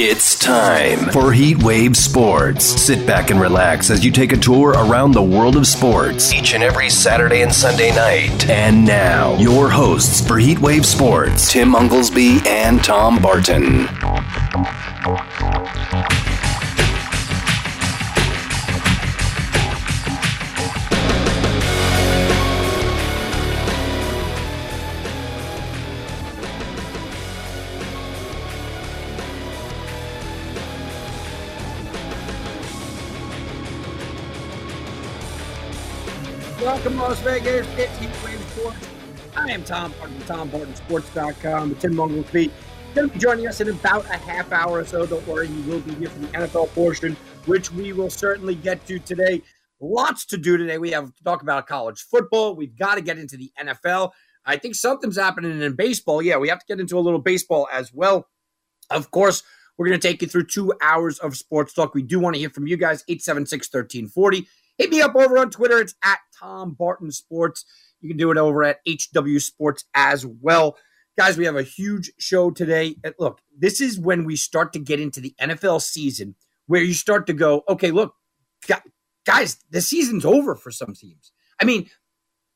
It's time for Heat Wave Sports. Sit back and relax as you take a tour around the world of sports each and every Saturday and Sunday night. And now, your hosts for Heat Wave Sports, Tim Unglesby and Tom Barton. Welcome, Las Vegas. It's Heat Wave Sports. I am Tom Barton, from TomBartonSports.com, Tim Munglesby. Going to be joining us in about a half hour or so. Don't worry, you will be here for the NFL portion, which we will certainly get to today. Lots to do today. We have to talk about college football. We've got to get into the NFL. I think something's happening in baseball. Yeah, we have to get into a little baseball as well. Of course, we're going to take you through two hours of sports talk. We do want to hear from you guys, 876 1340. Hit me up over on Twitter. It's at Tom Barton Sports. You can do it over at HW Sports as well. Guys, we have a huge show today. look, this is when we start to get into the NFL season where you start to go, okay, look, guys, the season's over for some teams. I mean,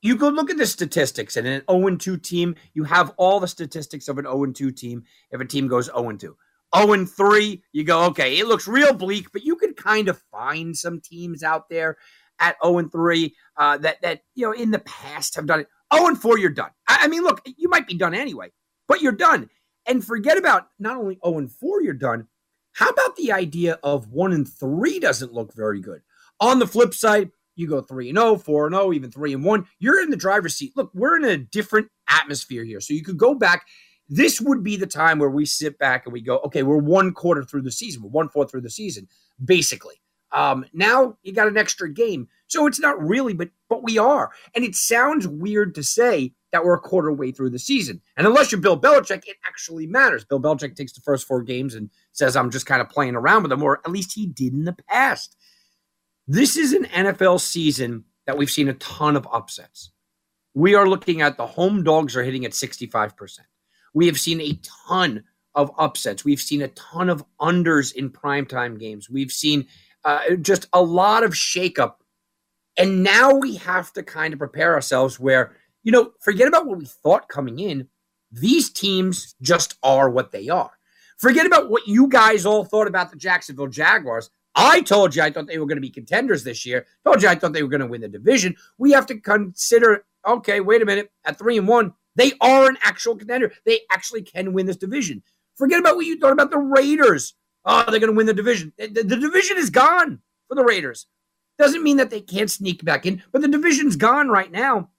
you go look at the statistics oh and an 0 2 team, you have all the statistics of an 0 2 team if a team goes 0 2. 0 3, you go, okay, it looks real bleak, but you can kind of find some teams out there at 0 3 uh, that, that, you know, in the past have done it. 0 4, you're done. I, I, mean, look, you might be done anyway, but you're done. And forget about not only 0 4, you're done. How about the idea of 1 and 3 doesn't look very good? On the flip side, you go 3 and 0, 4 and 0, even 3 and 1. You're in the driver's seat. Look, we're in a different atmosphere here. So you could go back this would be the time where we sit back and we go, okay, we're one quarter through the season, we're one fourth through the season, basically. Um, now you got an extra game, so it's not really, but but we are, and it sounds weird to say that we're a quarter way through the season. And unless you're Bill Belichick, it actually matters. Bill Belichick takes the first four games and says, "I'm just kind of playing around with them," or at least he did in the past. This is an NFL season that we've seen a ton of upsets. We are looking at the home dogs are hitting at 65 percent. We have seen a ton of upsets. We've seen a ton of unders in primetime games. We've seen uh, just a lot of shakeup. And now we have to kind of prepare ourselves where, you know, forget about what we thought coming in. These teams just are what they are. Forget about what you guys all thought about the Jacksonville Jaguars. I told you I thought they were going to be contenders this year. Told you I thought they were going to win the division. We have to consider okay, wait a minute. At three and one, they are an actual contender. They actually can win this division. Forget about what you thought about the Raiders. Oh, they're going to win the division. The, the, division is gone for the Raiders. Doesn't mean that they can't sneak back in, but the division's gone right now.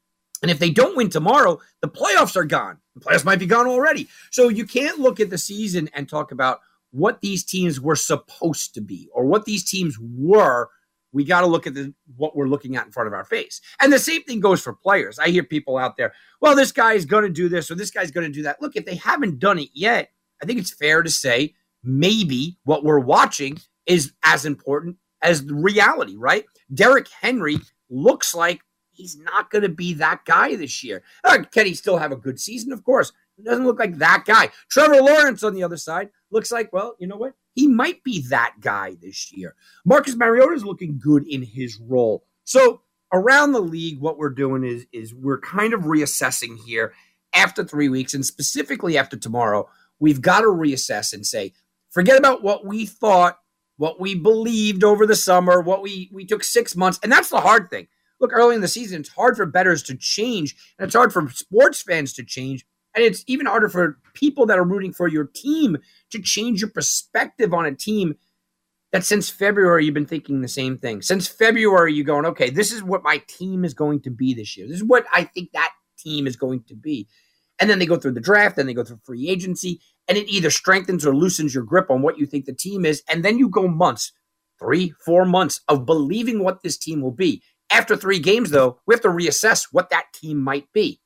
And if they don't win tomorrow, the playoffs are gone. The playoffs might be gone already. So you can't look at the season and talk about what these teams were supposed to be or what these teams were we got to look at the, what we're looking at in front of our face. And the same thing goes for players. I hear people out there, well, this guy is going to do this or this guy's going to do that. Look, if they haven't done it yet, I think it's fair to say maybe what we're watching is as important as the reality, right? Derrick Henry looks like he's not going to be that guy this year. Uh, can he still have a good season? Of course. It doesn't look like that guy. Trevor Lawrence on the other side looks like, well, you know what? He might be that guy this year. Marcus Mariota is looking good in his role. So around the league, what we're doing is is we're kind of reassessing here after three weeks, and specifically after tomorrow, we've got to reassess and say, forget about what we thought, what we believed over the summer, what we we took six months, and that's the hard thing. Look, early in the season, it's hard for bettors to change, and it's hard for sports fans to change and it's even harder for people that are rooting for your team to change your perspective on a team that since February you've been thinking the same thing. Since February, you're going, okay, this is what my team is going to be this year. This is what I think that team is going to be. And then they go through the draft, then they go through free agency, and it either strengthens or loosens your grip on what you think the team is. And then you go months, three, four months of believing what this team will be. After three games, though, we have to reassess what that team might be.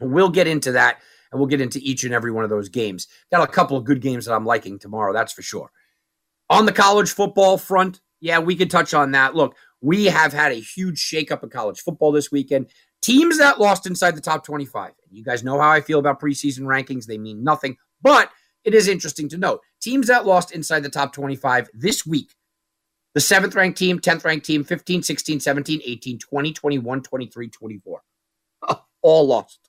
We'll get into that and we'll get into each and every one of those games. Got a couple of good games that I'm liking tomorrow, that's for sure. On the college football front, yeah, we could touch on that. Look, we have had a huge shakeup in college football this weekend. Teams that lost inside the top 25. You guys know how I feel about preseason rankings, they mean nothing, but it is interesting to note. teams that lost inside the top 25 this week. The seventh ranked team, 10th ranked team, 15, 16, 17, 18, 20, 21, 23, 24. All lost.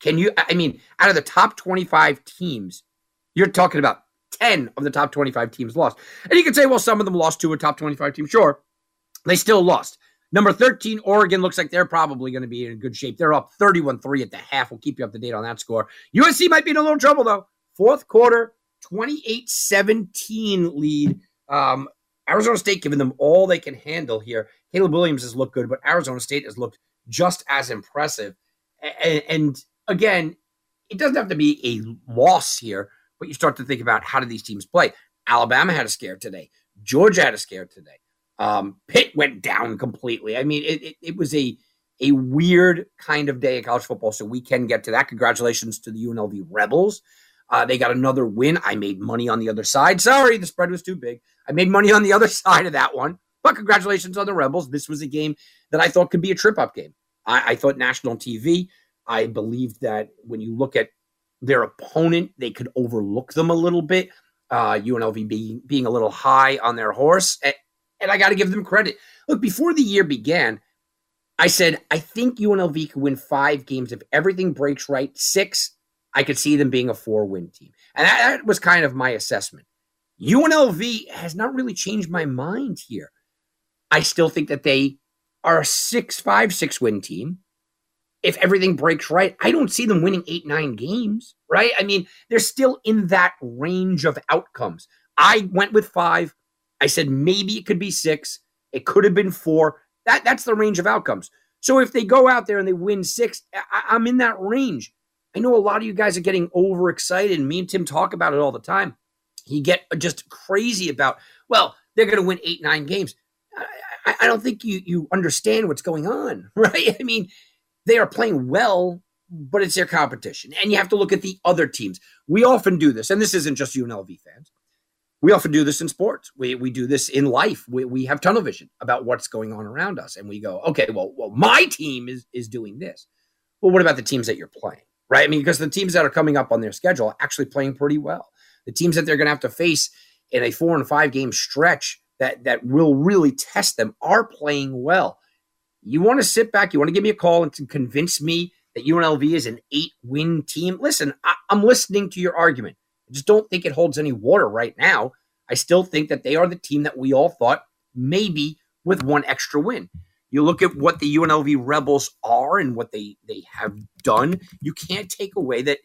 Can you, I mean, out of the top 25 teams, you're talking about 10 of the top 25 teams lost. And you can say, well, some of them lost to a top 25 team. Sure. They still lost. Number 13, Oregon looks like they're probably going to be in good shape. They're up 31 3 at the half. We'll keep you up to date on that score. USC might be in a little trouble, though. Fourth quarter, 28 17 lead. Um, Arizona State giving them all they can handle here. Caleb Williams has looked good, but Arizona State has looked just as impressive. And, and again, it doesn't have to be a loss here, but you start to think about how do these teams play. Alabama had a scare today. Georgia had a scare today. Um, Pitt went down completely. I mean, it, it, it, was a a weird kind of day of college football. So we can get to that. Congratulations to the UNLV Rebels. Uh, they got another win. I made money on the other side. Sorry, the spread was too big. I made money on the other side of that one. But congratulations on the Rebels. This was a game that I thought could be a trip up game. I, I thought national TV. I believe that when you look at their opponent, they could overlook them a little bit. Uh, UNLV being being a little high on their horse, and I got to give them credit. Look, before the year began, I said, I think UNLV could win five games if everything breaks right. Six, I could see them being a four win team. And that, that was kind of my assessment. UNLV has not really changed my mind here. I still think that they are a six, five, six win team. If everything breaks right, I don't see them winning eight, nine games, right? I mean, they're still in that range of outcomes. I went with five. I said maybe it could be six. It could have been four. That that's the range of outcomes. So if they go out there and they win six, I, am in that range. I know a lot of you guys are getting overexcited, and me and Tim talk about it all the time. You get just crazy about, well, they're going to win eight, nine games. I, I don't think you you understand what's going on, right? I mean, they are playing well, but it's their competition, and you have to look at the other teams. We often do this, and this isn't just UNLV fans we often do this in sports. We, we do this in life. We, we have tunnel vision about what's going on around us. And we go, okay, well, well, my team is, is doing this. Well, what about the teams that you're playing? Right. I mean, because the teams that are coming up on their schedule are actually playing pretty well. The teams that they're going to have to face in a four and five game stretch that, that will really test them are playing well. You want to sit back, you want to give me a call and to convince me that UNLV is an eight win team. Listen, I, I'm listening to your argument. I just don't think it holds any water right now. I still think that they are the team that we all thought maybe with one extra win. You look at what the UNLV Rebels are and what they they have done. You can't take away that.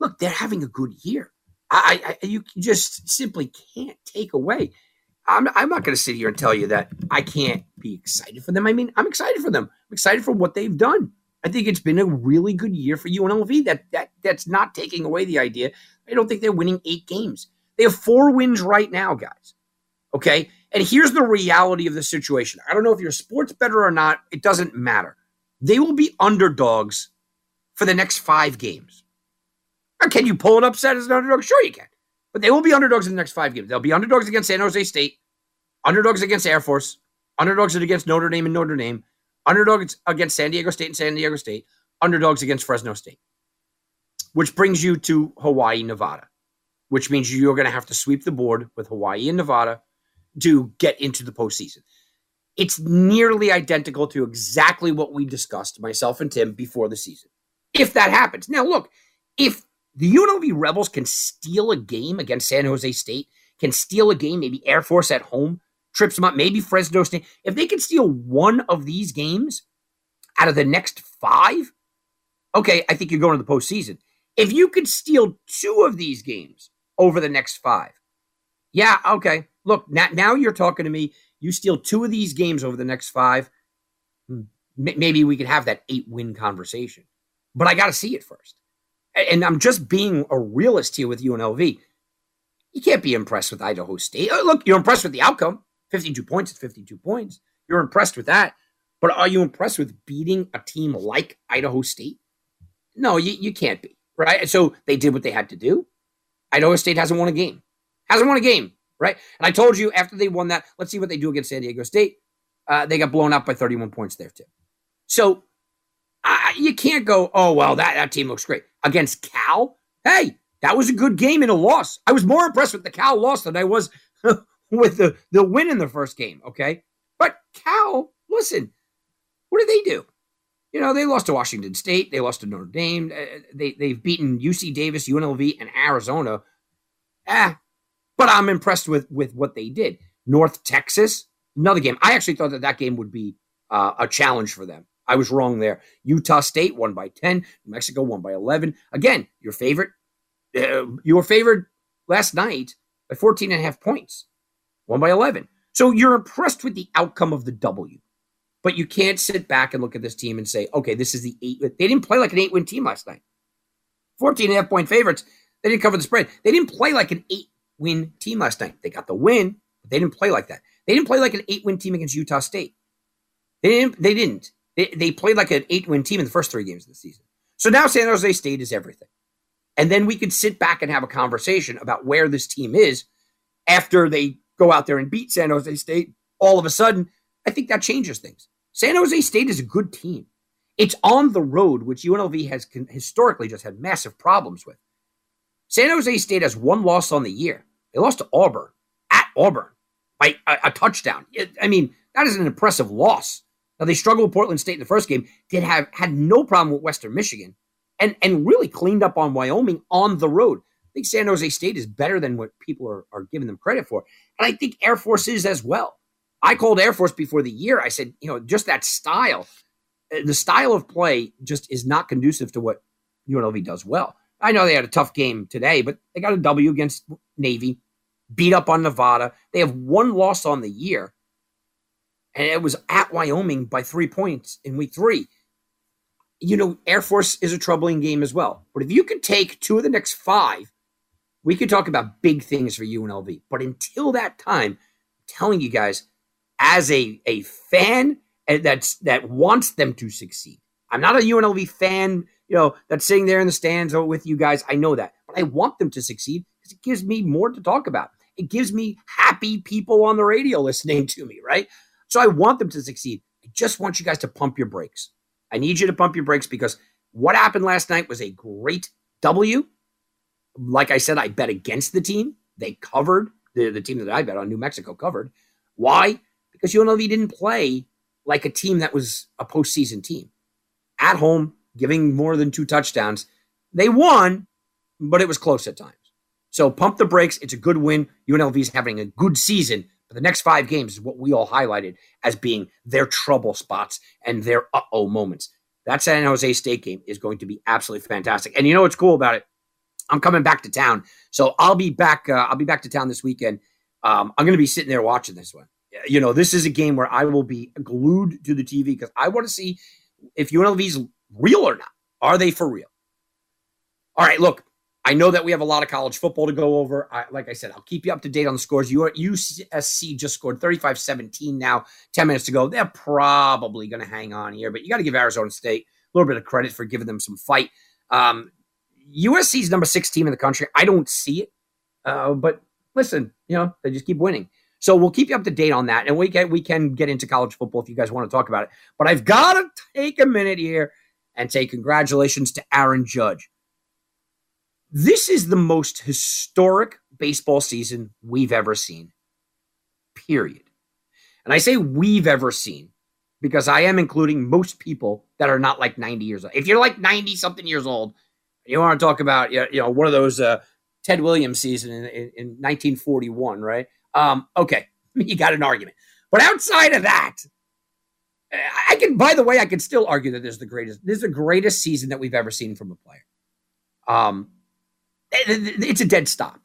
Look, they're having a good year. I, I you just simply can't take away. I'm, I'm not going to sit here and tell you that I can't be excited for them. I mean, I'm excited for them. I'm excited for what they've done. I think it's been a really good year for UNLV. That that that's not taking away the idea. I don't think they're winning eight games. They have four wins right now, guys. Okay. And here's the reality of the situation. I don't know if you're sports bettor or not. It doesn't matter. They will be underdogs for the next five games. can you pull an upset as an underdog? Sure, you can. But they will be underdogs in the next five games. They'll be underdogs against San Jose State, underdogs against Air Force, underdogs against Notre Dame and Notre Dame, underdogs against San Diego State and San Diego State, underdogs against Fresno State, which brings you to Hawaii, Nevada, which means you're going to have to sweep the board with Hawaii and Nevada to get into the postseason. It's nearly identical to exactly what we discussed, myself and Tim, before the season. If that happens. Now, look, if the UNLV Rebels can steal a game against San Jose State, can steal a game, maybe Air Force at home, trips them up, maybe Fresno State. If they can steal one of these games out of the next five, okay, I think you're going to the postseason. If you could steal two of these games over the next five, yeah, okay. Look, now, now you're talking to me. You steal two of these games over the next five, hmm, maybe we could have that eight win conversation. But I got to see it first. And I'm just being a realist here with UNLV. You can't be impressed with Idaho State. Uh, look, you're impressed with the outcome. 52 points is 52 points. You're impressed with that. But are you impressed with beating a team like Idaho State? No, you, you can't be, right? So they did what they had to do. Idaho State hasn't won a game. Hasn't won a game, right? And I told you after they won that, let's see what they do against San Diego State. Uh, they got blown out by 31 points there, too. So uh, you can't go, oh, well, that, that team looks great. Against Cal, hey, That was a good game in a loss. I was more impressed with the Cal loss than I was with the, the win in the first game. Okay. But Cal, listen, what did they do? You know, they lost to Washington State. They lost to Notre Dame. Uh, they, they've beaten UC Davis, UNLV, and Arizona. Ah, but I'm impressed with, with what they did. North Texas, another game. I actually thought that that game would be uh, a challenge for them. I was wrong there. Utah State won by 10. New Mexico won by 11. Again, your favorite, uh, you were favored last night by 14 and a half points, won by 11. So you're impressed with the outcome of the W. But you can't sit back and look at this team and say, okay, this is the eight. They didn't play like an eight win team last night. 14 and a half point favorites. They didn't cover the spread. They didn't play like an eight win team last night. They got the win, but they didn't play like that. They didn't play like an eight win team against Utah State. They didn't. They didn't. They, they played like an eight win team in the first three games of the season. So now San Jose State is everything. And then we could sit back and have a conversation about where this team is after they go out there and beat San Jose State. All of a sudden, I think that changes things. San Jose State is a good team. It's on the road, which UNLV has historically just had massive problems with. San Jose State has one loss on the year. They lost to Auburn at Auburn by a, a touchdown. I mean, that is an impressive loss. Now they struggled with Portland State in the first game. Did have had no problem with Western Michigan, and and really cleaned up on Wyoming on the road. Think San Jose State is better than what people are, are giving them credit for, and I think Air Force is as well. I called Air Force before the year. I said, you know, just that style, uh, the style of play just is not conducive to what UNLV does well. I know they had a tough game today, but they got a W against Navy, beat up on Nevada. They have one loss on the year, and it was at Wyoming by three points in week three. You know, Air Force is a troubling game as well. But if you could take two of the next five, we could talk about big things for UNLV. But until that time, I'm telling you guys, as a, a fan eh, that's that wants them to succeed. I'm not a UNLV fan, you know, that's sitting there in the stands with you guys. I know that, but I want them to succeed because it gives me more to talk about. It gives me happy people on the radio listening to me, right? So I want them to succeed. I just want you guys to pump your brakes. I need you to pump your brakes because what happened last night was a great W. Like I said, I bet against the team. They covered the, the team that I bet on, New Mexico covered. Why? Because UNLV didn't play like a team that was a postseason team. At home, giving more than two touchdowns. They won, but it was close at times. So pump the brakes. It's a good win. UNLV is having a good season, but the next five games is what we all highlighted as being their trouble spots and their uh oh moments. That San Jose State game is going to be absolutely fantastic. And you know what's cool about it? I'm coming back to town, so I'll be back. Uh, I'll be back to town this weekend. Um, I'm going to be sitting there watching this one. You know, this is a game where I will be glued to the TV because I want to see if UNLV's real or not. Are they for real? All right, look, I know that we have a lot of college football to go over. I, like I said, I'll keep you up to date on the scores. USC just scored 35 17 now, 10 minutes to go. They're probably going to hang on here, but you got to give Arizona State a little bit of credit for giving them some fight. Um, USC's number six team in the country. I don't see it, uh, but listen, you know, they just keep winning. So we'll keep you up to date on that, and we can we can get into college football if you guys want to talk about it. But I've got to take a minute here and say congratulations to Aaron Judge. This is the most historic baseball season we've ever seen. Period. And I say we've ever seen because I am including most people that are not like 90 years old. If you're like 90 something years old, you want to talk about you know one of those uh, Ted Williams season in, in, in 1941, right? Um, okay, you got an argument. But outside of that, I can. By the way, I can still argue that this is the greatest. This is the greatest season that we've ever seen from a player. Um, it's a dead stop.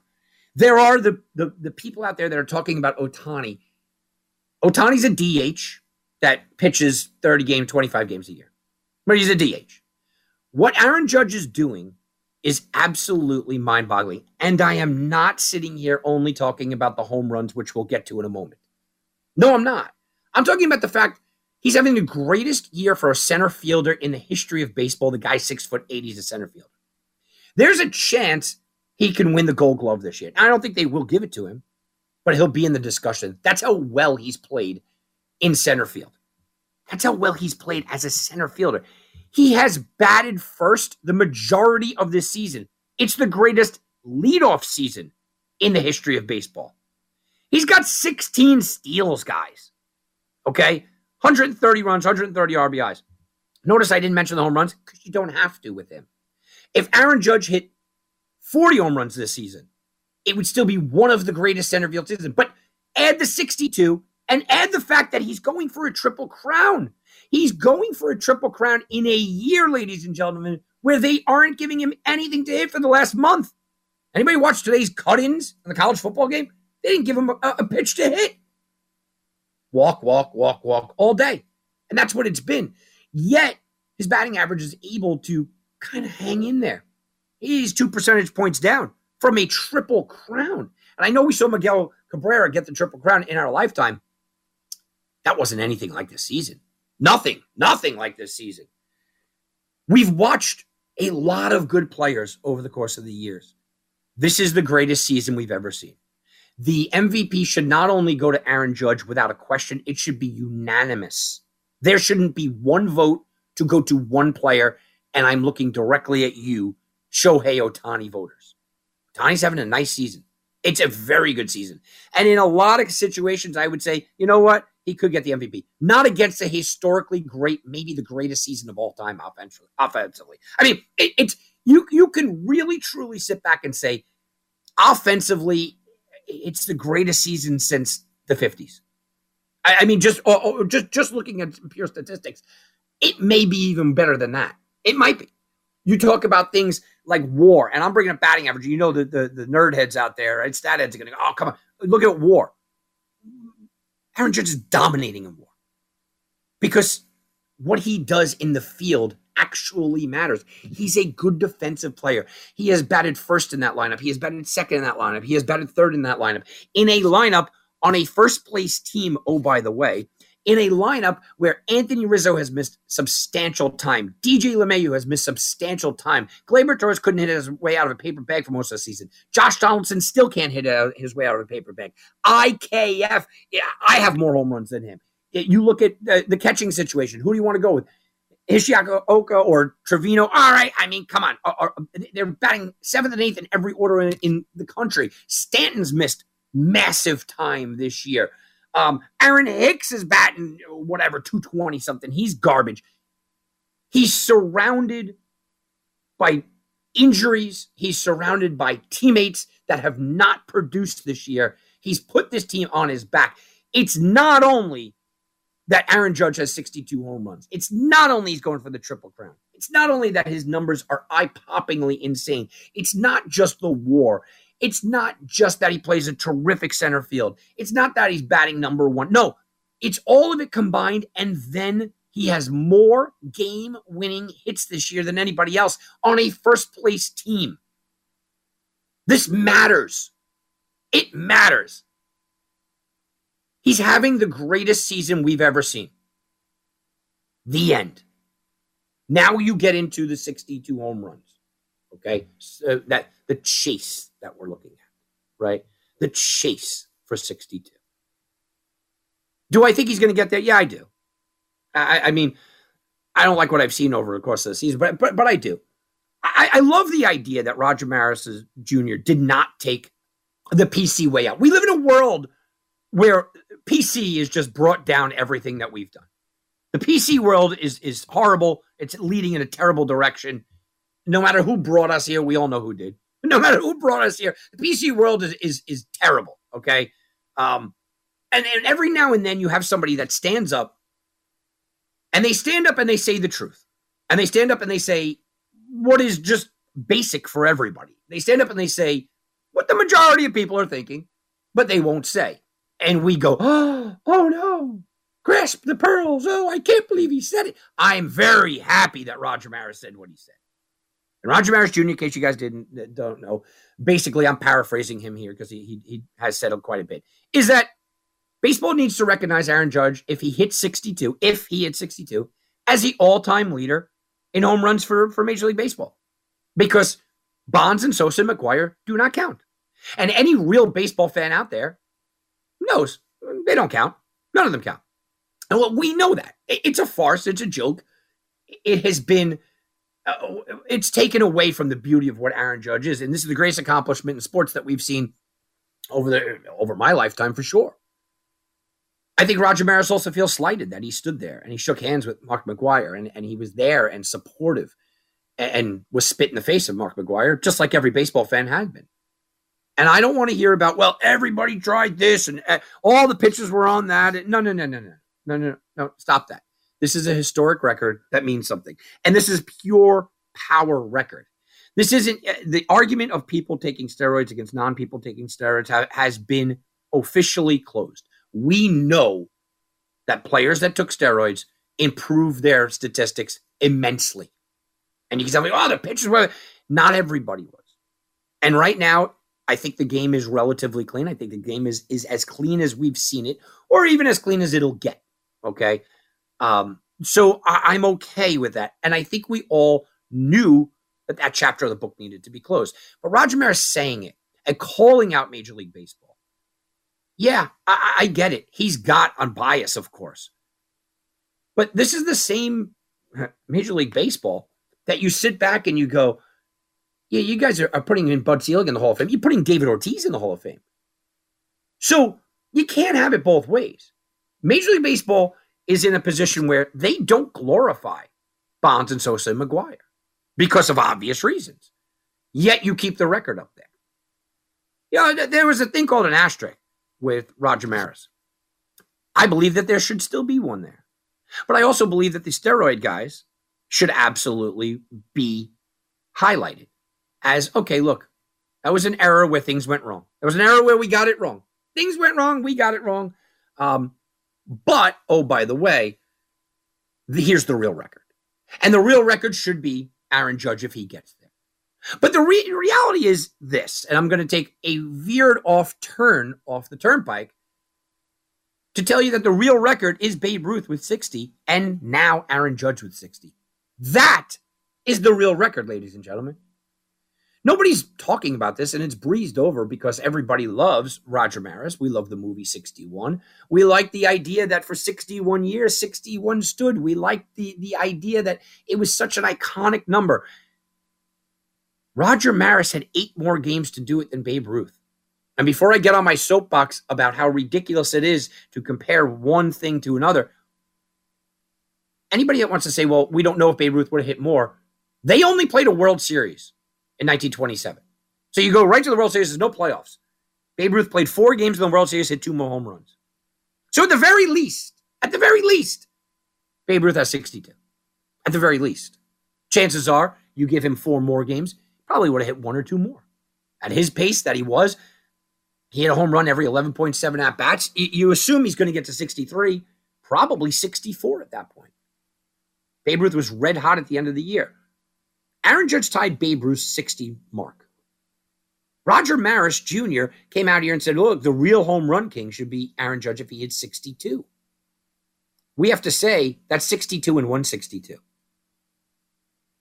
There are the, the, the people out there that are talking about Ohtani. Ohtani's a DH that pitches 30 games, 25 games a year. But he's a DH. What Aaron Judge is doing is absolutely mind boggling. And I am not sitting here only talking about the home runs, which we'll get to in a moment. No, I'm not. I'm talking about the fact he's having the greatest year for a center fielder in the history of baseball. The guy six foot eight. He's a center fielder. There's a chance he can win the gold glove this year. I don't think they will give it to him, but he'll be in the discussion. That's how well he's played in center field. That's how well he's played as a center fielder. He has batted first the majority of this season. It's the greatest leadoff season in the history of baseball. He's got 16 steals, guys. Okay? 130 runs, 130 RBIs. Notice I didn't mention the home runs because you don't have to with him. If Aaron Judge hit 40 home runs this season, it would still be one of the greatest center field seasons. But add the 62 and add the fact that he's going for a triple crown. He's going for a triple crown in a year, ladies and gentlemen, where they aren't giving him anything to hit for the last month. Anybody watch today's cut-ins in the college football game? They didn't give him a, a pitch to hit. Walk, walk, walk, walk all day. And that's what it's been. Yet his batting average is able to kind of hang in there. He's two percentage points down from a triple crown. And I know we saw Miguel Cabrera get the triple crown in our lifetime. That wasn't anything like this season. Nothing, nothing like this season. We've watched a lot of good players over the course of the years. This is the greatest season we've ever seen. The MVP should not only go to Aaron Judge without a question, it should be unanimous. There shouldn't be one vote to go to one player. And I'm looking directly at you, Shohei Ohtani voters. Ohtani's having a nice season. It's a very good season. And in a lot of situations, I would say, you know what? He could get the MVP. Not against a historically great, maybe the greatest season of all time offensively. offensively. I mean, it, it's you you can really truly sit back and say, offensively, it's the greatest season since the 50s. I, I mean, just or, or just just looking at pure statistics, it may be even better than that. It might be. You talk about things like war, and I'm bringing up batting average. You know the the, the nerd heads out there, right? Stat heads are going to go, oh, come on. Look at war. Aaron Judge is dominating in war because what he does in the field actually matters. He's a good defensive player. He has batted first in that lineup. He has batted second in that lineup. He has batted third in that lineup. In a lineup on a first place team, oh, by the way, in a lineup where Anthony Rizzo has missed substantial time. DJ LeMahieu has missed substantial time. Gleyber Torres couldn't hit his way out of a paper bag for most of the season. Josh Donaldson still can't hit his way out of a paper bag. IKF, I have more home runs than him. You look at the catching situation. Who do you want to go with? Higashioka or Trevino. All right. I mean, come on. They're batting seventh and eighth in every order in, in the country. Stanton's missed massive time this year. Um, Aaron Hicks is batting whatever 220 something. He's garbage. He's surrounded by injuries. He's surrounded by teammates that have not produced this year. He's put this team on his back. It's not only that Aaron Judge has 62 home runs. It's not only he's going for the triple crown. It's not only that his numbers are eye-poppingly insane. It's not just the war. It's not just that he plays a terrific center field. It's not that he's batting number one. No, it's all of it combined. And then he has more game winning hits this year than anybody else on a first place team. This matters. It matters. He's having the greatest season we've ever seen. The end. Now you get into the 62 home runs. Okay. So uh, that the chase that we're looking at, right? The chase for 62. Do I think he's going to get there? Yeah, I do. I, I, mean, I don't like what I've seen over the course of the season, but but, but I do. I, I love the idea that Roger Maris Jr. did not take the PC way out. We live in a world where PC has just brought down everything that we've done. The PC world is is horrible. It's leading in a terrible direction. No matter who brought us here, we all know who did. No matter who brought us here, the PC world is is is terrible. Okay, um, and and every now and then you have somebody that stands up, and they stand up and they say the truth, and they stand up and they say what is just basic for everybody. They stand up and they say what the majority of people are thinking, but they won't say, and we go, oh, oh no. Grasp the pearls. Oh, I can't believe he said it. I'm very happy that Roger Maris said what he said. And Roger Maris Jr., in case you guys didn't don't know, basically I'm paraphrasing him here because he, he he has said quite a bit. Is that baseball needs to recognize Aaron Judge if he hits 62, if he hits 62, as the all-time leader in home runs for for Major League Baseball, because Bonds and Sosa and McGwire do not count. And any real baseball fan out there knows they don't count. None of them count. And we know that it's a farce. It's a joke. It has been uh, it's taken away from the beauty of what Aaron Judge is. And this is the greatest accomplishment in sports that we've seen over the over my lifetime for sure. I think Roger Maris also feels slighted that he stood there and he shook hands with Mark McGwire and, and he was there and supportive and, and was spit in the face of Mark McGwire, just like every baseball fan had been. And I don't want to hear about, well, everybody tried this and uh, all the pitches were on that. No, no, no, no, no, no, no, no. Stop that. This is a historic record that means something. And this is pure power record. This isn't uh, the argument of people taking steroids against non people taking steroids ha- has been officially closed. We know that players that took steroids improved their statistics immensely. And you can tell me, oh, the pitchers were not everybody was. And right now, I think the game is relatively clean. I think the game is is as clean as we've seen it, or even as clean as it'll get. Okay. Um, so I, I'm okay with that. And I think we all knew that that chapter of the book needed to be closed. But Roger Maris saying it and calling out Major League Baseball, yeah, I, I get it. He's got a bias, of course. But this is the same Major League Baseball that you sit back and you go, yeah, you guys are, are putting in Bud Selig in the Hall of Fame. You're putting David Ortiz in the Hall of Fame. So you can't have it both ways. Major League Baseball is in a position where they don't glorify Bonds and Sosa and McGwire because of obvious reasons. Yet you keep the record up there. You know, there was a thing called an asterisk with Roger Maris. I believe that there should still be one there. But I also believe that the steroid guys should absolutely be highlighted as okay, look, that was an error where things went wrong. There was an error where we got it wrong. Things went wrong, we got it wrong. Um, but, oh, by the way, the, here's the real record. And the real record should be Aaron Judge if he gets there. But the re- reality is this, and I'm going to take a veered off turn off the turnpike to tell you that the real record is Babe Ruth with 60 and now Aaron Judge with 60. That is the real record, ladies and gentlemen. Nobody's talking about this, and it's breezed over because everybody loves Roger Maris. We love the movie 61. We like the idea that for 61 years, 61 stood. We like the, the idea that it was such an iconic number. Roger Maris had eight more games to do it than Babe Ruth. And before I get on my soapbox about how ridiculous it is to compare one thing to another, anybody that wants to say, well, we don't know if Babe Ruth would have hit more, they only played a World Series in 1927. So you go right to the World Series, there's no playoffs. Babe Ruth played four games in the World Series, hit two more home runs. So at the very least, at the very least, Babe Ruth has 62. At the very least. Chances are you give him four more games, probably would have hit one or two more. At his pace that he was, he hit a home run every 11.7 at bats. You assume he's going to get to 63, probably 64 at that point. Babe Ruth was red hot at the end of the year. Aaron Judge tied Babe Ruth's 60 mark. Roger Maris Jr. came out here and said, look, the real home run king should be Aaron Judge if he hit 62. We have to say that's 62 and 162.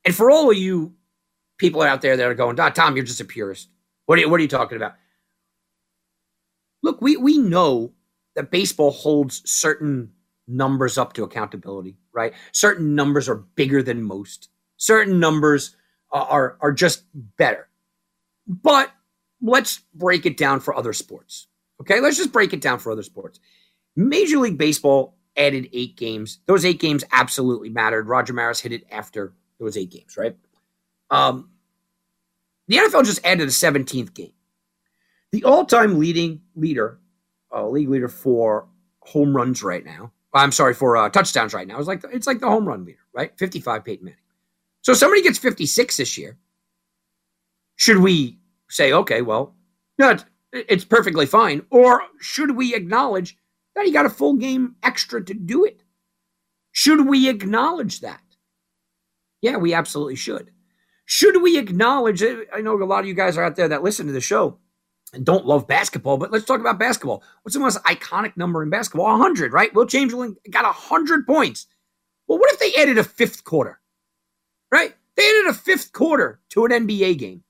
And for all of you people out there that are going, ah, Tom, you're just a purist. What are you, what are you talking about? Look, we, we know that baseball holds certain numbers up to accountability, right? Certain numbers are bigger than most certain numbers are are just better. But let's break it down for other sports. Okay, let's just break it down for other sports. Major League Baseball added eight games. Those eight games absolutely mattered. Roger Maris hit it after those eight games, right? Um, the NFL just added a 17th game. The all-time leading leader, uh, league leader for home runs right now. I'm sorry for uh, touchdowns right now. It's like the, it's like the home run leader, right? 55 Peyton Manning. So somebody gets 56 this year, should we say, okay, well, no, it's perfectly fine? Or should we acknowledge that he got a full game extra to do it? Should we acknowledge that? Yeah, we absolutely should. Should we acknowledge it? I know a lot of you guys are out there that listen to the show and don't love basketball, but let's talk about basketball. What's the most iconic number in basketball? 100, right? Wilt Chamberlain got 100 points. Well, what if they added a fifth quarter? Right? They added a fifth quarter to an NBA game.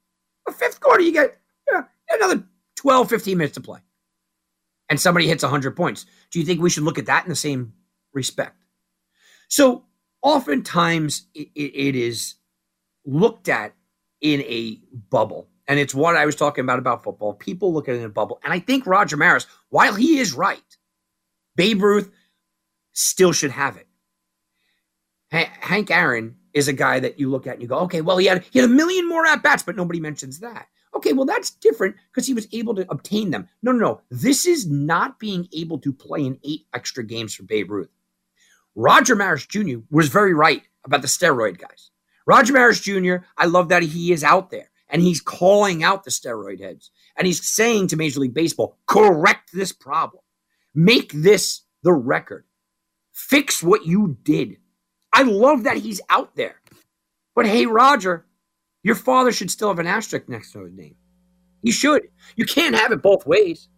A fifth quarter, you get yeah, another 12, 15 minutes to play. And somebody hits 100 points. Do you think we should look at that in the same respect? So, oftentimes it, it is looked at in a bubble. And it's what I was talking about about football. People look at it in a bubble. And I think Roger Maris, while he is right, Babe Ruth still should have it. Hank Aaron is a guy that you look at and you go, okay, well, he had he had a million more at bats, but nobody mentions that. Okay, well, that's different because he was able to obtain them. No, no, no. This is not being able to play in eight extra games for Babe Ruth. Roger Maris Jr. was very right about the steroid guys. Roger Maris Jr., I love that he is out there and he's calling out the steroid heads and he's saying to Major League Baseball, correct this problem, make this the record, fix what you did. I love that he's out there. But hey, Roger, your father should still have an asterisk next to his name. He should. You can't have it both ways.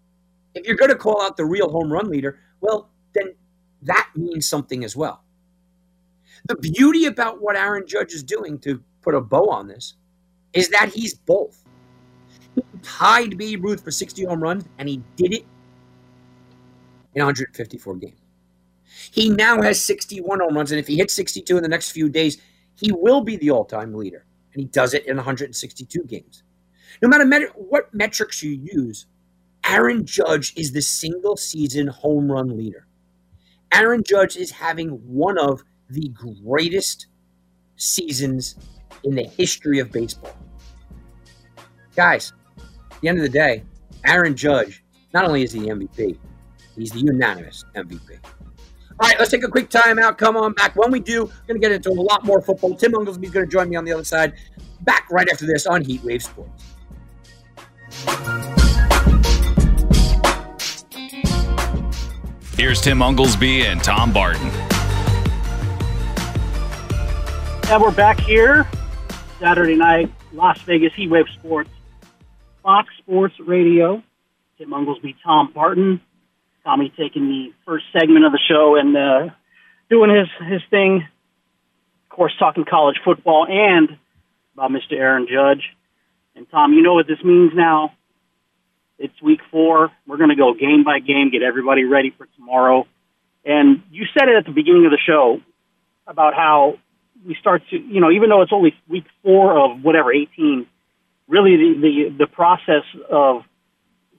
If you're going to call out the real home run leader, well, then that means something as well. The beauty about what Aaron Judge is doing to put a bow on this is that he's both. He tied Babe Ruth for 60 home runs, and he did it in 154 games. He now has 61 home runs, and if he hits 62 in the next few days, he will be the all-time leader, and he does it in 162 games. No matter met- what metrics you use, Aaron Judge is the single season home run leader. Aaron Judge is having one of the greatest seasons in the history of baseball. Guys, at the end of the day, Aaron Judge, not only is he the MVP, he's the unanimous MVP. All right, let's take a quick timeout. Come on back. When we do, we're going to get into a lot more football. Tim Unglesby's going to join me on the other side. Back right after this on Heat Wave Sports. Here's Tim Unglesby and Tom Barton. Yeah, we're back here Saturday night, Las Vegas Heat Wave Sports, Fox Sports Radio. Tim Unglesby, Tom Barton. Tommy taking the first segment of the show and uh, doing his, his thing. Of course, talking college football and about Mr. Aaron Judge. And Tom, you know what this means now. It's week four. We're going to go game by game, get everybody ready for tomorrow. And you said it at the beginning of the show about how we start to, you know, even though it's only week four of whatever, 18, really the, the, the process of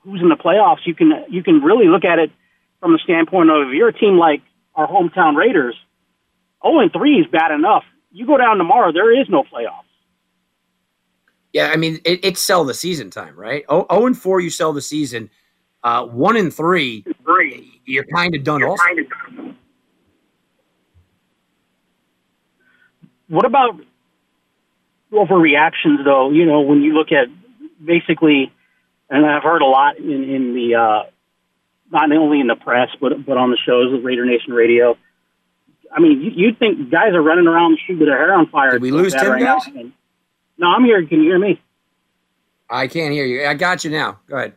who's in the playoffs, you can, you can really look at it from the standpoint of if you're a team like our hometown Raiders, 0 and 3 is bad enough. You go down tomorrow, there is no playoffs. Yeah, I mean, it, it's sell the season time, right? 0, 0 and 4, you sell the season. Uh, 1 and 3, three. you're kind of done you're also. Kind of done. What about overreactions, though? You know, when you look at basically, and I've heard a lot in, in the uh, not only in the press but but on the shows with Raider Nation Radio. I mean, you, you'd think guys are running around the street with their hair on fire. Did we lose Tim, right guys? No, I'm here. Can you hear me? I can't hear you. I got you now. Go ahead.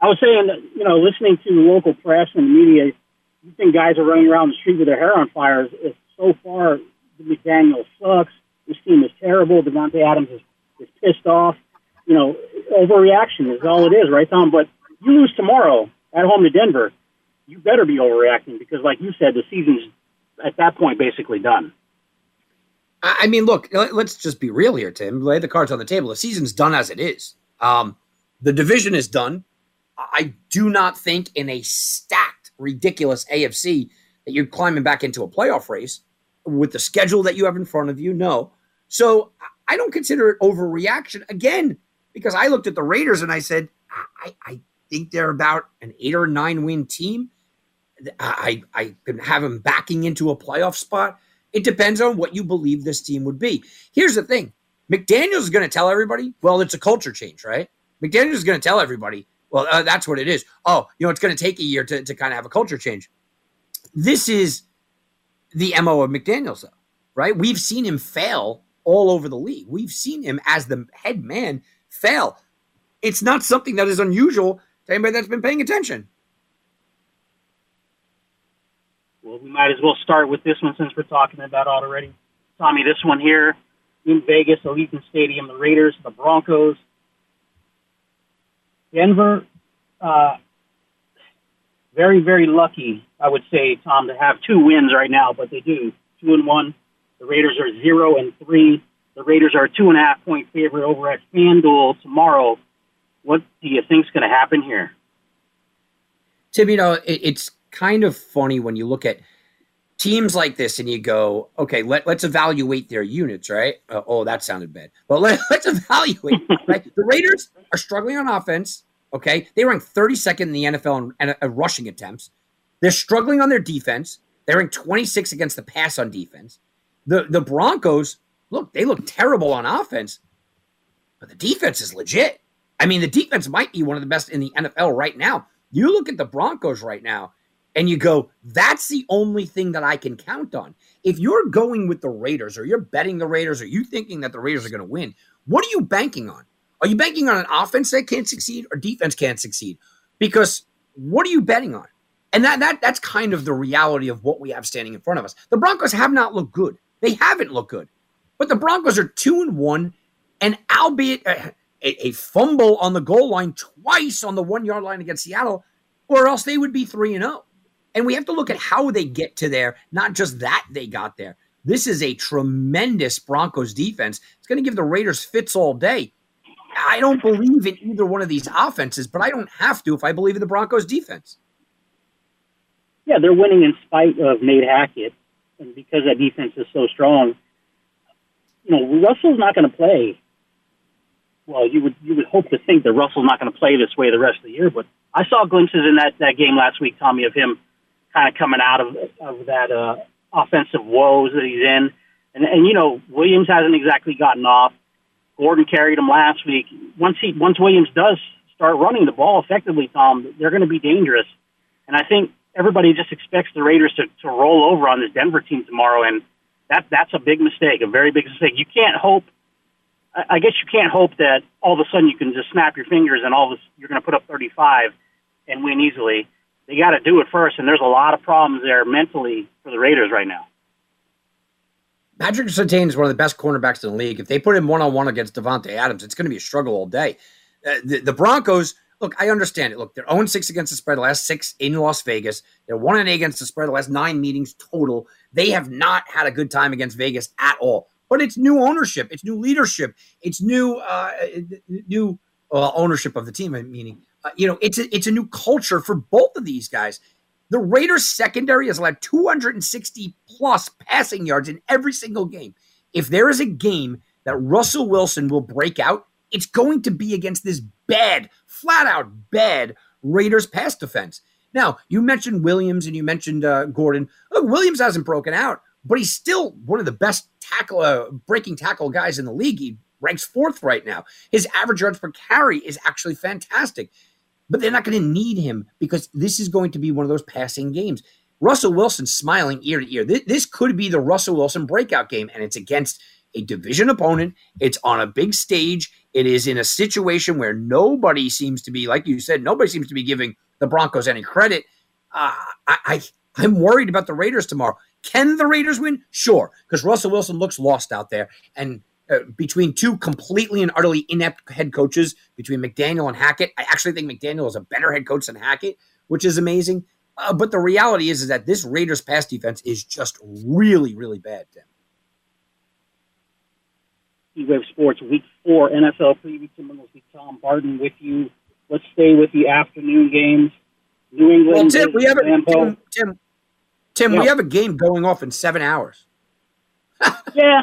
I was saying, that, you know, listening to the local press and the media, you think guys are running around the street with their hair on fire. Is, so far the McDaniel sucks. This team is terrible. Davante Adams is, is pissed off. You know, overreaction is all it is, right, Tom? But you lose tomorrow at home to Denver. You better be overreacting because, like you said, the season's at that point basically done. I mean, look, let's just be real here, Tim. Lay the cards on the table. The season's done as it is. Um, the division is done. I do not think in a stacked, ridiculous AFC that you're climbing back into a playoff race with the schedule that you have in front of you. No. So I don't consider it overreaction again because I looked at the Raiders and I said, I, I think they're about an eight or nine win team. I, I can have them backing into a playoff spot. It depends on what you believe this team would be. Here's the thing McDaniels is going to tell everybody, well, it's a culture change, right? McDaniels is going to tell everybody, well, uh, that's what it is. Oh, you know, it's going to take a year to, to kind of have a culture change. This is the MO of McDaniels, though, right? We've seen him fail all over the league. We've seen him as the head man fail. It's not something that is unusual to anybody that's been paying attention. Well, we might as well start with this one since we're talking about already. Tommy, this one here in Vegas, Allegiant Stadium, the Raiders, the Broncos. Denver, uh, very, very lucky, I would say, Tom, to have two wins right now, but they do. Two and one. The Raiders are zero and three. The Raiders are a two and a half point favorite over at FanDuel tomorrow. What do you think is going to happen here? Tim, you know, it's kind of funny when you look at teams like this and you go, okay, let, let's evaluate their units, right? Uh, oh, that sounded bad. But let, let's evaluate, right? The Raiders are struggling on offense, okay? They rank 32nd in the NFL in, in, in rushing attempts. They're struggling on their defense. They're in 26 against the pass on defense. The the Broncos, look, they look terrible on offense, but the defense is legit. I mean, the defense might be one of the best in the NFL right now. You look at the Broncos right now and you go, that's the only thing that I can count on. If you're going with the Raiders or you're betting the Raiders or you thinking that the Raiders are going to win, what are you banking on? Are you banking on an offense that can't succeed or defense can't succeed? Because what are you betting on? And that that that's kind of the reality of what we have standing in front of us. The Broncos have not looked good. They haven't looked good. But the Broncos are 2 and 1 and albeit a, a fumble on the goal line twice on the 1-yard line against Seattle or else they would be 3 and 0. And we have to look at how they get to there, not just that they got there. This is a tremendous Broncos defense. It's going to give the Raiders fits all day. I don't believe in either one of these offenses, but I don't have to if I believe in the Broncos defense. Yeah, they're winning in spite of Nate Hackett, and because that defense is so strong. You know, Russell's not going to play. Well, you would you would hope to think that Russell's not going to play this way the rest of the year, but I saw glimpses in that that game last week, Tommy, of him kind of coming out of of that uh, offensive woes that he's in, and and you know Williams hasn't exactly gotten off. Gordon carried him last week. Once he once Williams does start running the ball effectively, Tom, they're going to be dangerous. And I think everybody just expects the Raiders to, to roll over on this Denver team tomorrow, and that that's a big mistake, a very big mistake. You can't hope. I guess you can't hope that all of a sudden you can just snap your fingers and all this you're going to put up 35 and win easily. They got to do it first, and there's a lot of problems there mentally for the Raiders right now. Patrick Surtain is one of the best cornerbacks in the league. If they put him one on one against Davante Adams, it's going to be a struggle all day. Uh, the, the Broncos look, I understand it. Look, they're 0 6 against the spread the last six in Las Vegas. They're 1 8 against the spread the last nine meetings total. They have not had a good time against Vegas at all. But it's new ownership, it's new leadership, it's new uh, new uh, ownership of the team. Meaning, uh, you know, it's a, it's a new culture for both of these guys. The Raiders secondary has allowed 260 plus passing yards in every single game. If there is a game that Russell Wilson will break out, it's going to be against this bad, flat out bad Raiders pass defense. Now, you mentioned Williams and you mentioned uh, Gordon. Look, Williams hasn't broken out, but he's still one of the best tackle, uh, breaking tackle guys in the league. He ranks fourth right now. His average yards per carry is actually fantastic, but they're not going to need him because this is going to be one of those passing games. Russell Wilson smiling ear to ear. This, this could be the Russell Wilson breakout game, and it's against a division opponent. It's on a big stage. It is in a situation where nobody seems to be, like you said, nobody seems to be giving the Broncos any credit. Uh, I, I I'm worried about the Raiders tomorrow. Can the Raiders win? Sure, because Russell Wilson looks lost out there, and uh, between two completely and utterly inept head coaches, between McDaniel and Hackett, I actually think McDaniel is a better head coach than Hackett, which is amazing. Uh, but the reality is, is that this Raiders pass defense is just really, really bad. Tim. Sports Week 4 NFL preview. Tim will be Tom with you. Let's stay with the afternoon games. New England. Well, Tim, we have a, Tim, Tim, Tim yeah. we have a game going off in seven hours. yeah,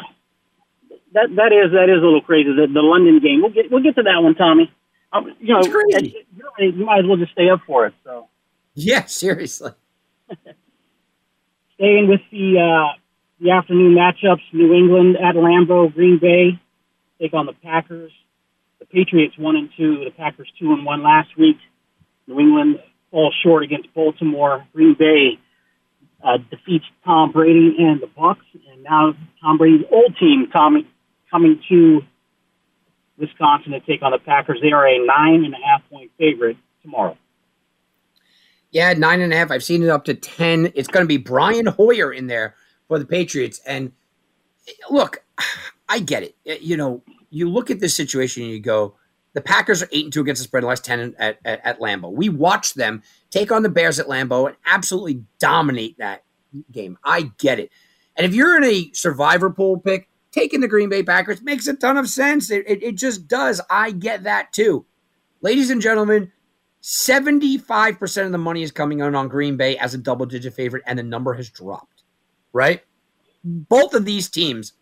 that that is that is a little crazy. The, the London game. We'll get we'll get to that one, Tommy. Um, you know, you might as well just stay up for it. So. Yeah, seriously. Staying with the uh, the afternoon matchups: New England at Lambeau, Green Bay take on the Packers. Patriots one and two, the Packers two and one last week. New England falls short against Baltimore. Green Bay uh, defeats Tom Brady and the Bucs, and now Tom Brady's old team coming coming to Wisconsin to take on the Packers. They are a nine and a half point favorite tomorrow. Yeah, nine and a half. I've seen it up to ten. It's going to be Brian Hoyer in there for the Patriots. And look, I get it. You know, you look at this situation and you go, the Packers are eight and two against the spread, last ten at, at, at Lambeau. We watched them take on the Bears at Lambeau and absolutely dominate that game. I get it. And if you're in a survivor pool pick, taking the Green Bay Packers makes a ton of sense. It, it, it just does. I get that too. Ladies and gentlemen, 75% of the money is coming in on Green Bay as a double digit favorite, and the number has dropped, right? Both of these teams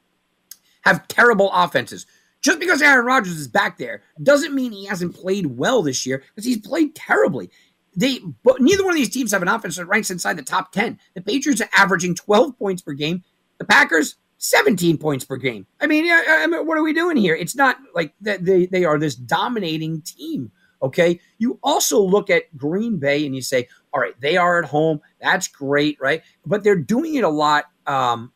have terrible offenses. Just because Aaron Rodgers is back there doesn't mean he hasn't played well this year because he's played terribly. They, but neither one of these teams have an offense that ranks inside the top 10. The Patriots are averaging 12 points per game. The Packers, 17 points per game. I mean, I mean what are we doing here? It's not like that they, they are this dominating team. Okay. You also look at Green Bay and you say, all right, they are at home. That's great, right? But they're doing it a lot um,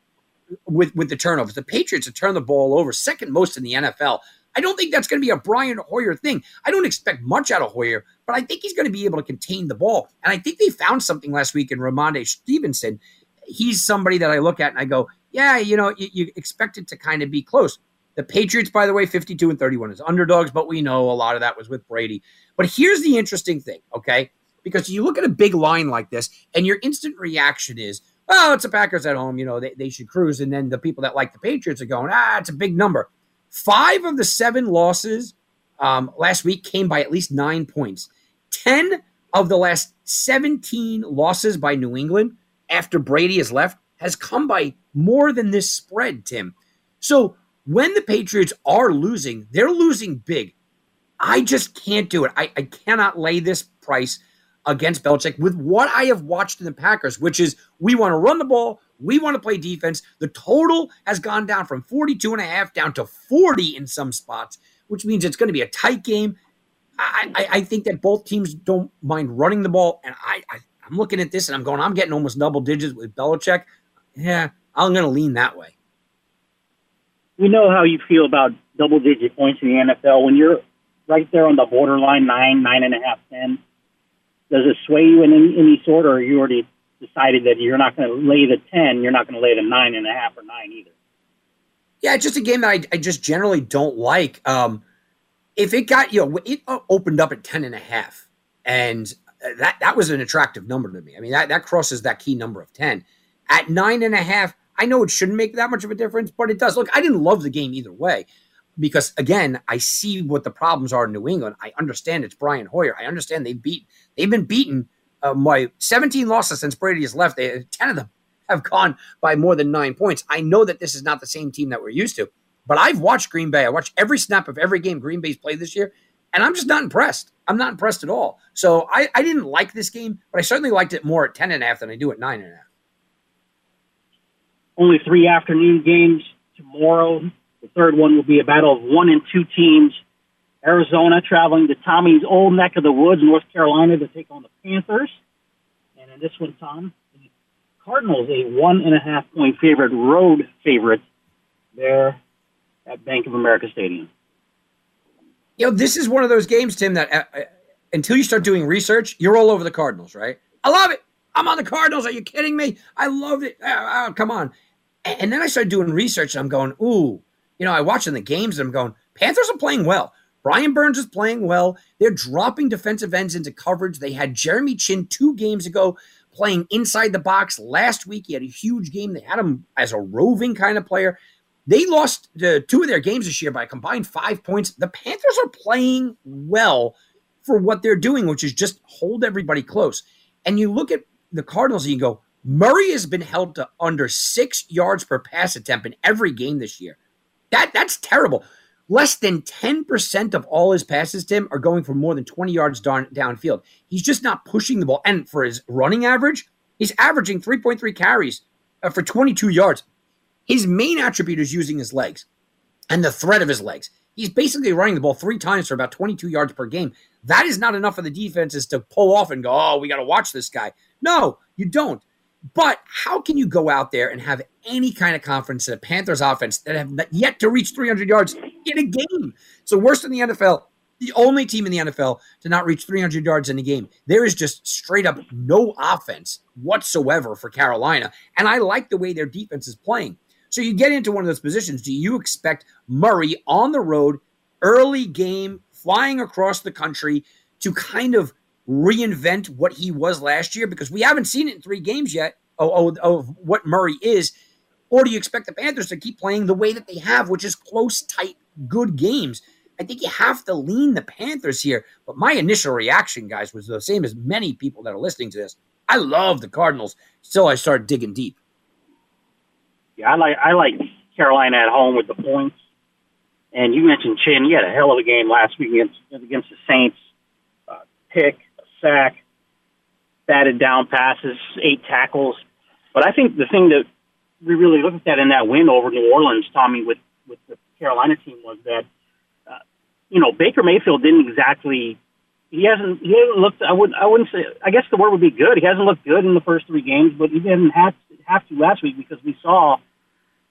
with with the turnovers. The Patriots have turned the ball over second most in the NFL. I don't think that's going to be a Brian Hoyer thing. I don't expect much out of Hoyer, but I think he's going to be able to contain the ball. And I think they found something last week in Rhamondre Stevenson. He's somebody that I look at and I go, yeah, you know, you, you expect it to kind of be close. The Patriots, by the way, 52 and 31 is underdogs, but we know a lot of that was with Brady. But here's the interesting thing, okay? Because you look at a big line like this, and your instant reaction is, oh, it's the Packers at home. You know, they, they should cruise. And then the people that like the Patriots are going, ah, it's a big number. Five of the seven losses um, last week came by at least nine points. 10 of the last 17 losses by New England after Brady has left has come by more than this spread, Tim. So when the Patriots are losing, they're losing big. I just can't do it. I, I cannot lay this price against Belichick with what I have watched in the Packers, which is we want to run the ball, we want to play defense. The total has gone down from 42 and a half down to 40 in some spots, which means it's going to be a tight game. I, I, I think that both teams don't mind running the ball. And I, I, I'm looking at this and I'm going, I'm getting almost double digits with Belichick. Yeah, I'm going to lean that way. We know how you feel about double digit points in the NFL when you're right there on the borderline nine, nine and a half, ten does it sway you in any, any sort, or you already decided that you're not going to lay the ten, you're not going to lay the nine and a half or nine either? Yeah, it's just a game that I, I just generally don't like. Um, if it got you know it opened up at 10 and a half and that that was an attractive number to me i mean that, that crosses that key number of 10 at nine and a half i know it shouldn't make that much of a difference but it does look i didn't love the game either way because again, I see what the problems are in New England. I understand it's Brian Hoyer. I understand they beat they've been beaten uh, by 17 losses since Brady has left. They, 10 of them have gone by more than nine points. I know that this is not the same team that we're used to, but I've watched Green Bay. I watched every snap of every game Green Bay's played this year, and I'm just not impressed. I'm not impressed at all. So I, I didn't like this game, but I certainly liked it more at 10 and a half than I do at nine and a half. Only three afternoon games tomorrow the third one will be a battle of one and two teams. Arizona traveling to Tommy's old neck of the woods, North Carolina, to take on the Panthers. And in this one, Tom, the Cardinals, a one and a half point favorite, road favorite there at Bank of America Stadium. You know, this is one of those games, Tim, that uh, uh until you start doing research, you're all over the Cardinals, right? I love it. I'm on the Cardinals. Are you kidding me? I love it. Oh, come on. And then I started doing research, and I'm going, ooh, you know, I watch in the games and I'm going, Panthers are playing well. Brian Burns is playing well. They're dropping defensive ends into coverage. They had Jeremy Chinn two games ago playing inside the box. Last week, he had a huge game. They had him as a roving kind of player. They lost uh, two of their games this year by a combined five points. The Panthers are playing well for what they're doing, which is just hold everybody close. And you look at the Cardinals and you go, Murray has been held to under six yards per pass attempt in every game this year. That that's terrible. Less than 10% of all his passes, Tim, are going for more than 20 yards down, downfield. He's just not pushing the ball. And for his running average, he's averaging 3.3 carries uh, for 22 yards. His main attribute is using his legs and the threat of his legs. He's basically running the ball three times for about 22 yards per game. That is not enough for the defenses to pull off and go, oh, we got to watch this guy. No, you don't. But how can you go out there and have any kind of confidence in a Panthers offense that have yet to reach 300 yards in a game? So worst in the NFL, the only team in the NFL to not reach 300 yards in a game. There is just straight up no offense whatsoever for Carolina, and I like the way their defense is playing. So you get into one of those positions. Do you expect Murray on the road, early game, flying across the country to kind of reinvent what he was last year because we haven't seen it in three games yet of, of, what Murray is. Or do you expect the Panthers to keep playing the way that they have, which is close, tight, good games? I think you have to lean the Panthers here. But my initial reaction, guys, was the same as many people that are listening to this. I love the Cardinals. Still, I started digging deep. Yeah, I like I like Carolina at home with the points. And you mentioned Chinn. He had a hell of a game last week against against the Saints. Uh, pick, sack, batted down passes, eight tackles. But I think the thing that we really looked at in that win over New Orleans, Tommy, with with the Carolina team was that uh, you know Baker Mayfield didn't exactly he hasn't he hasn't looked I would I wouldn't say I guess the word would be good. He hasn't looked good in the first three games, but he didn't have have to last week because we saw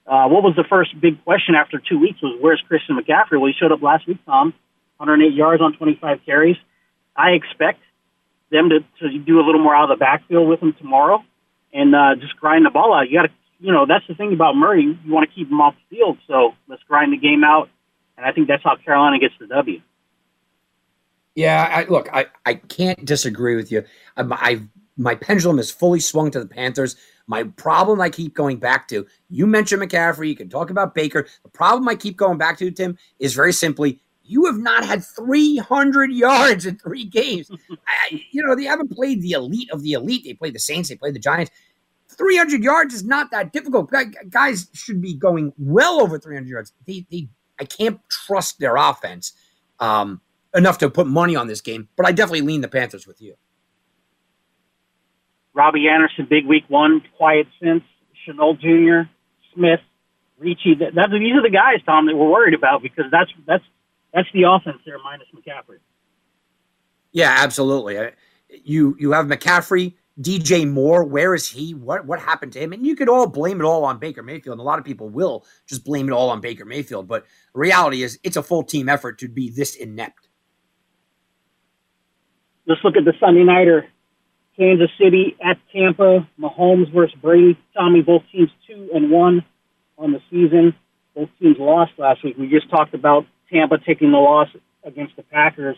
uh, what was the first big question after two weeks was where's Christian McCaffrey? Well, he showed up last week, Tom, 108 yards on 25 carries. I expect them to, to do a little more out of the backfield with him tomorrow and uh, just grind the ball out. You got to, you know, that's the thing about Murray. You want to keep him off the field, so let's grind the game out. And I think that's how Carolina gets the W. Yeah, I, look, I, I can't disagree with you. I, I my pendulum is fully swung to the Panthers. My problem I keep going back to, you mentioned McCaffrey, you can talk about Baker. The problem I keep going back to, Tim, is very simply you have not had 300 yards in three games. I, you know, they haven't played the elite of the elite. They played the Saints, they played the Giants. 300 yards is not that difficult. Guys should be going well over 300 yards. They, they, I can't trust their offense um, enough to put money on this game, but I definitely lean the Panthers with you. Robbie Anderson, big week one, quiet since. Shenault Jr., Smith, Ricci. That, that, these are the guys, Tom, that we're worried about because that's that's that's the offense there minus McCaffrey. Yeah, absolutely. You you have McCaffrey, DJ Moore. Where is he? What what happened to him? And you could all blame it all on Baker Mayfield. And a lot of people will just blame it all on Baker Mayfield. But reality is, it's a full team effort to be this inept. Let's look at the Sunday nighter. Kansas City at Tampa, Mahomes versus Brady. Tommy, both teams two and one on the season. Both teams lost last week. We just talked about Tampa taking the loss against the Packers.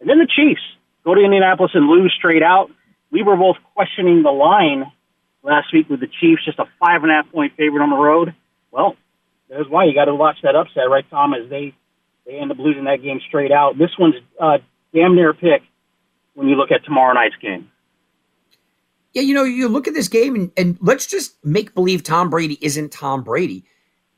And then the Chiefs go to Indianapolis and lose straight out. We were both questioning the line last week with the Chiefs, just a five and a half point favorite on the road. Well, there's why you got to watch that upset, right, Tom? As they they end up losing that game straight out. This one's uh, damn near pick when you look at tomorrow night's game. Yeah, you know, you look at this game and, and let's just make believe Tom Brady isn't Tom Brady.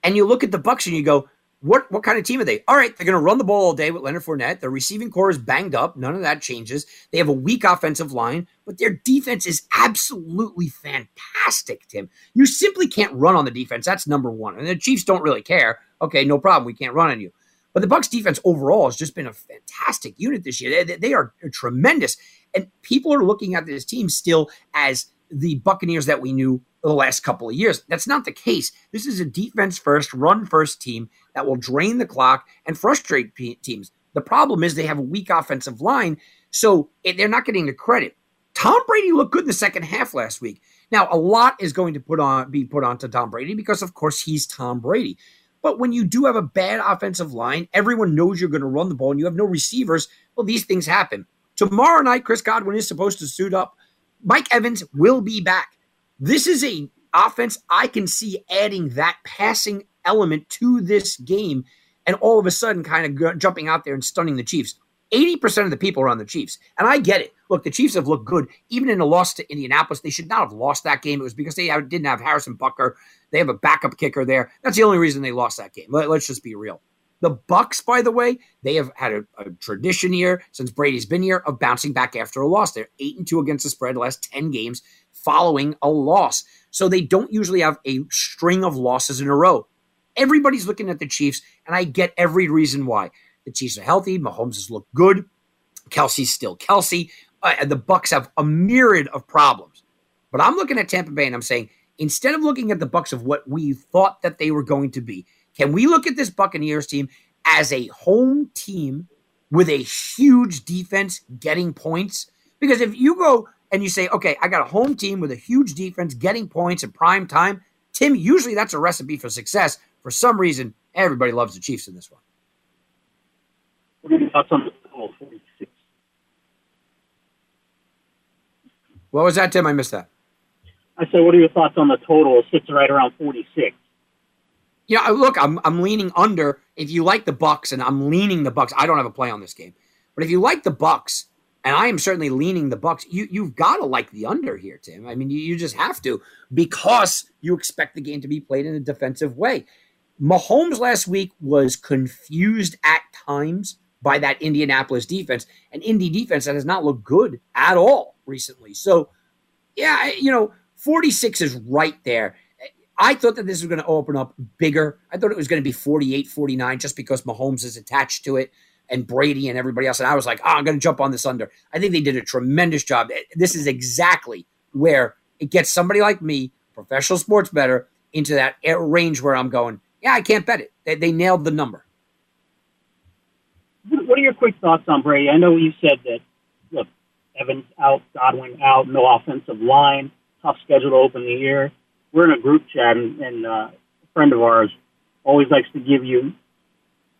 And you look at the Bucs and you go, what what kind of team are they? All right, they're going to run the ball all day with Leonard Fournette. Their receiving corps is banged up. None of that changes. They have a weak offensive line, but their defense is absolutely fantastic, Tim. You simply can't run on the defense. That's number one. And the Chiefs don't really care. Okay, no problem. We can't run on you. But the Bucs defense overall has just been a fantastic unit this year. They, they are tremendous. And people are looking at this team still as the Buccaneers that we knew the last couple of years. That's not the case. This is a defense first, run first team that will drain the clock and frustrate teams. The problem is they have a weak offensive line, so they're not getting the credit. Tom Brady looked good in the second half last week. Now, a lot is going to put on be put onto Tom Brady because, of course, he's Tom Brady. But when you do have a bad offensive line, everyone knows you're going to run the ball, and you have no receivers. Well, these things happen. Tomorrow night, Chris Godwin is supposed to suit up. Mike Evans will be back. This is a offense I can see adding that passing element to this game and all of a sudden kind of jumping out there and stunning the Chiefs. 80% of the people are on the Chiefs. And I get it. Look, the Chiefs have looked good. Even in a loss to Indianapolis, they should not have lost that game. It was because they didn't have Harrison Butker. They have a backup kicker there. That's the only reason they lost that game. Let, us just be real. The Bucs, by the way, they have had a, a, tradition here since Brady's been here of bouncing back after a loss. They're eight and two against the spread the last ten games following a loss, so they don't usually have a string of losses in a row. Everybody's looking at the Chiefs, and I get every reason why. The Chiefs are healthy. Mahomes has looked good. Kelce's still Kelsey. Uh, and the Bucs have a myriad of problems. But I'm looking at Tampa Bay and I'm saying, instead of looking at the Bucs of what we thought that they were going to be, can we look at this Buccaneers team as a home team with a huge defense getting points? Because if you go and you say, okay, I got a home team with a huge defense getting points in prime time, Tim, usually that's a recipe for success. For some reason, everybody loves the Chiefs in this one. What are your thoughts on the total 46? What was that, Tim? I missed that. I said, what are your thoughts on the total? It sits right around 46. Yeah, look, I'm I'm leaning under. If you like the Bucs, and I'm leaning the Bucs, I don't have a play on this game, but if you like the Bucs, and I am certainly leaning the Bucs, you you've got to like the under here, Tim. I mean, you, you just have to because you expect the game to be played in a defensive way. Mahomes last week was confused at times by that Indianapolis defense, an Indy defense that has not looked good at all recently. So, yeah, you know, 46 is right there. I thought that this was going to open up bigger. I thought it was going to be 48 49 just because Mahomes is attached to it and Brady and everybody else. And I was like, oh, I'm going to jump on this under. I think they did a tremendous job. Eh, this is exactly where it gets somebody like me, professional sports bettor, into that range where I'm going, yeah, I can't bet it. They, they nailed the number. What are your quick thoughts on Brady? I know you said that, look, Evans out, Godwin out, no offensive line, tough schedule to open the year we're in a group chat, and, and uh, a friend of ours always likes to give you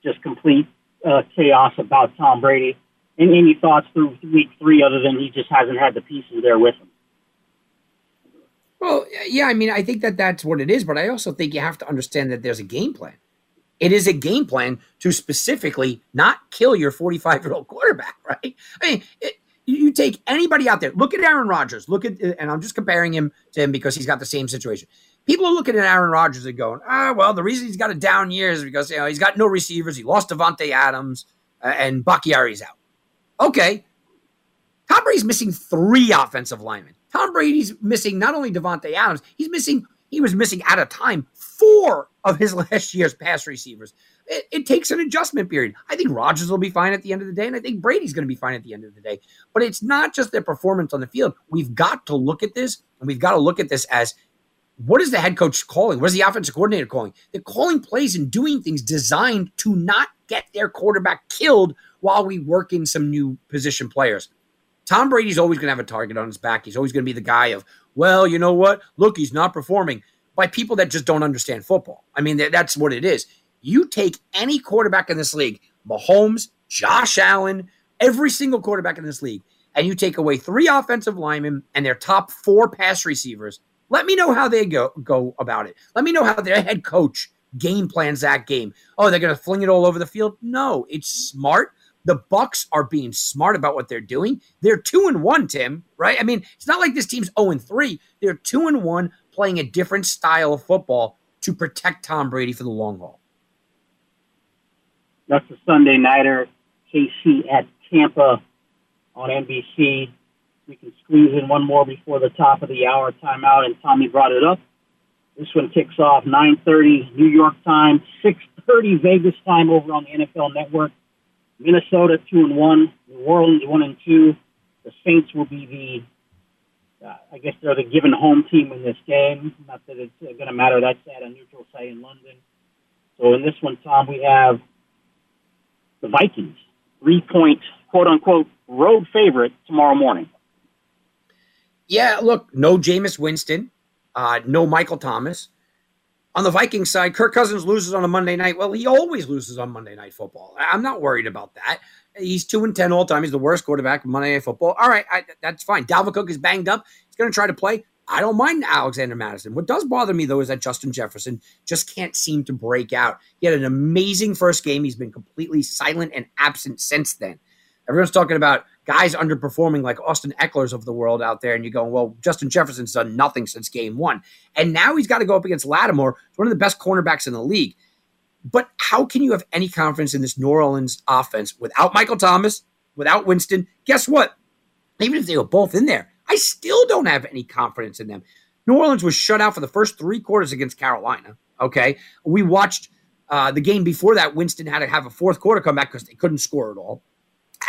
just complete uh, chaos about Tom Brady. Any thoughts through week three, other than he just hasn't had the pieces there with him? Well, yeah, I mean, I think that that's what it is, but I also think you have to understand that there's a game plan. It is a game plan to specifically not kill your 45 year old quarterback, right? I mean, it, you take anybody out there. Look at Aaron Rodgers. Look at, and I'm just comparing him to him because he's got the same situation. People are looking at Aaron Rodgers and going, ah, well, the reason he's got a down year is because you know he's got no receivers. He lost Davante Adams uh, and Bakhtiari's out. Okay, Tom Brady's missing three offensive linemen. Tom Brady's missing not only Davante Adams, he's missing. He was missing at a time four of his last year's pass receivers it, it, takes an adjustment period. I think Rodgers will be fine at the end of the day, and I think Brady's going to be fine at the end of the day. But it's not just their performance on the field. We've got to look at this, and we've got to look at this as what is the head coach calling? What is the offensive coordinator calling? They're calling plays and doing things designed to not get their quarterback killed while we work in some new position players. Tom Brady's always going to have a target on his back. He's always going to be the guy of, well, you know what? Look, he's not performing by people that just don't understand football. I mean, that's what it is. You take any quarterback in this league, Mahomes, Josh Allen, every single quarterback in this league, and you take away three offensive linemen and their top four pass receivers. Let me know how they go go about it. Let me know how their head coach game plans that game. Oh, they're going to fling it all over the field? No, it's smart. The Bucs are being smart about what they're doing. They're two and one, Tim. Right? I mean, it's not like this team's zero and three. They're two and one, playing a different style of football to protect Tom Brady for the long haul. That's the Sunday nighter, KC at Tampa on NBC. We can squeeze in one more before the top of the hour timeout, and Tommy brought it up. This one kicks off 9:30 New York time, 6:30 Vegas time over on the NFL Network. Minnesota two and one, New Orleans one and two. The Saints will be the, uh, I guess they're the given home team in this game. Not that it's going to matter. That's at a neutral site in London. So in this one, Tom, we have the Vikings, three point, quote unquote, road favorite tomorrow morning. Yeah, look, no Jameis Winston, uh, no Michael Thomas. On the Vikings side, Kirk Cousins loses on a Monday night. Well, he always loses on Monday night football. I'm not worried about that. He's two and ten all time. He's the worst quarterback in Monday night football. All right, I, that's fine. Dalvin Cook is banged up. He's going to try to play. I don't mind Alexander Mattison. What does bother me, though, is that Justin Jefferson just can't seem to break out. He had an amazing first game. He's been completely silent and absent since then. Everyone's talking about guys underperforming like Austin Ekeler's of the world out there, and you're going, well, Justin Jefferson's done nothing since game one. And now he's got to go up against Lattimore, one of the best cornerbacks in the league. But how can you have any confidence in this New Orleans offense without Michael Thomas, without Winston? Guess what? Even if they were both in there, I still don't have any confidence in them. New Orleans was shut out for the first three quarters against Carolina. Okay. We watched uh, the game before that. Winston had to have a fourth quarter comeback because they couldn't score at all.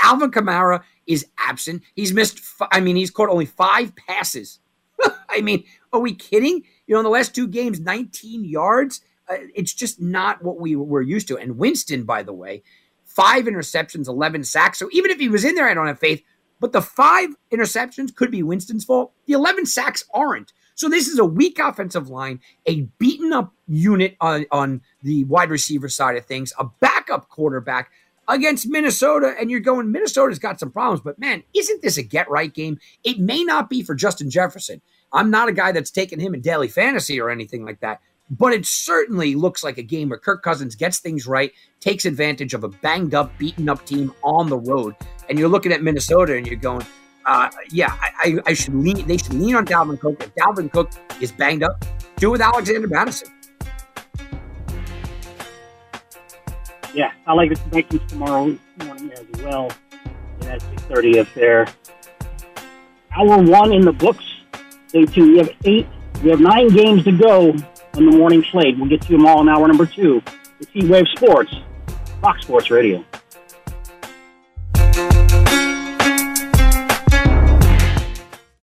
Alvin Kamara is absent. He's missed, I mean, he's caught only five passes. I mean, are we kidding? You know, in the last two games, 19 yards. Uh, it's just not what we were used to. And Winston, by the way, five interceptions, 11 sacks. So even if he was in there, I don't have faith. But the five interceptions could be Winston's fault. The 11 sacks aren't. So this is a weak offensive line, a beaten up unit on, on the wide receiver side of things, a backup quarterback against Minnesota. And you're going, Minnesota's got some problems, but man, isn't this a get right game? It may not be for Justin Jefferson. I'm not a guy that's taken him in daily fantasy or anything like that. But it certainly looks like a game where Kirk Cousins gets things right, takes advantage of a banged up, beaten up team on the road. And you're looking at Minnesota and you're going, uh, yeah, I, I, should lean. They should lean on Dalvin Cook. If Dalvin Cook is banged up, do with Alexander Mattison. Yeah, I like the Vikings tomorrow morning as well. at six thirty up there. Hour one in the books. Day two. We have eight. We have nine games to go on the morning slate. We'll get to them all in hour number two. It's Heat Wave Sports, Fox Sports Radio.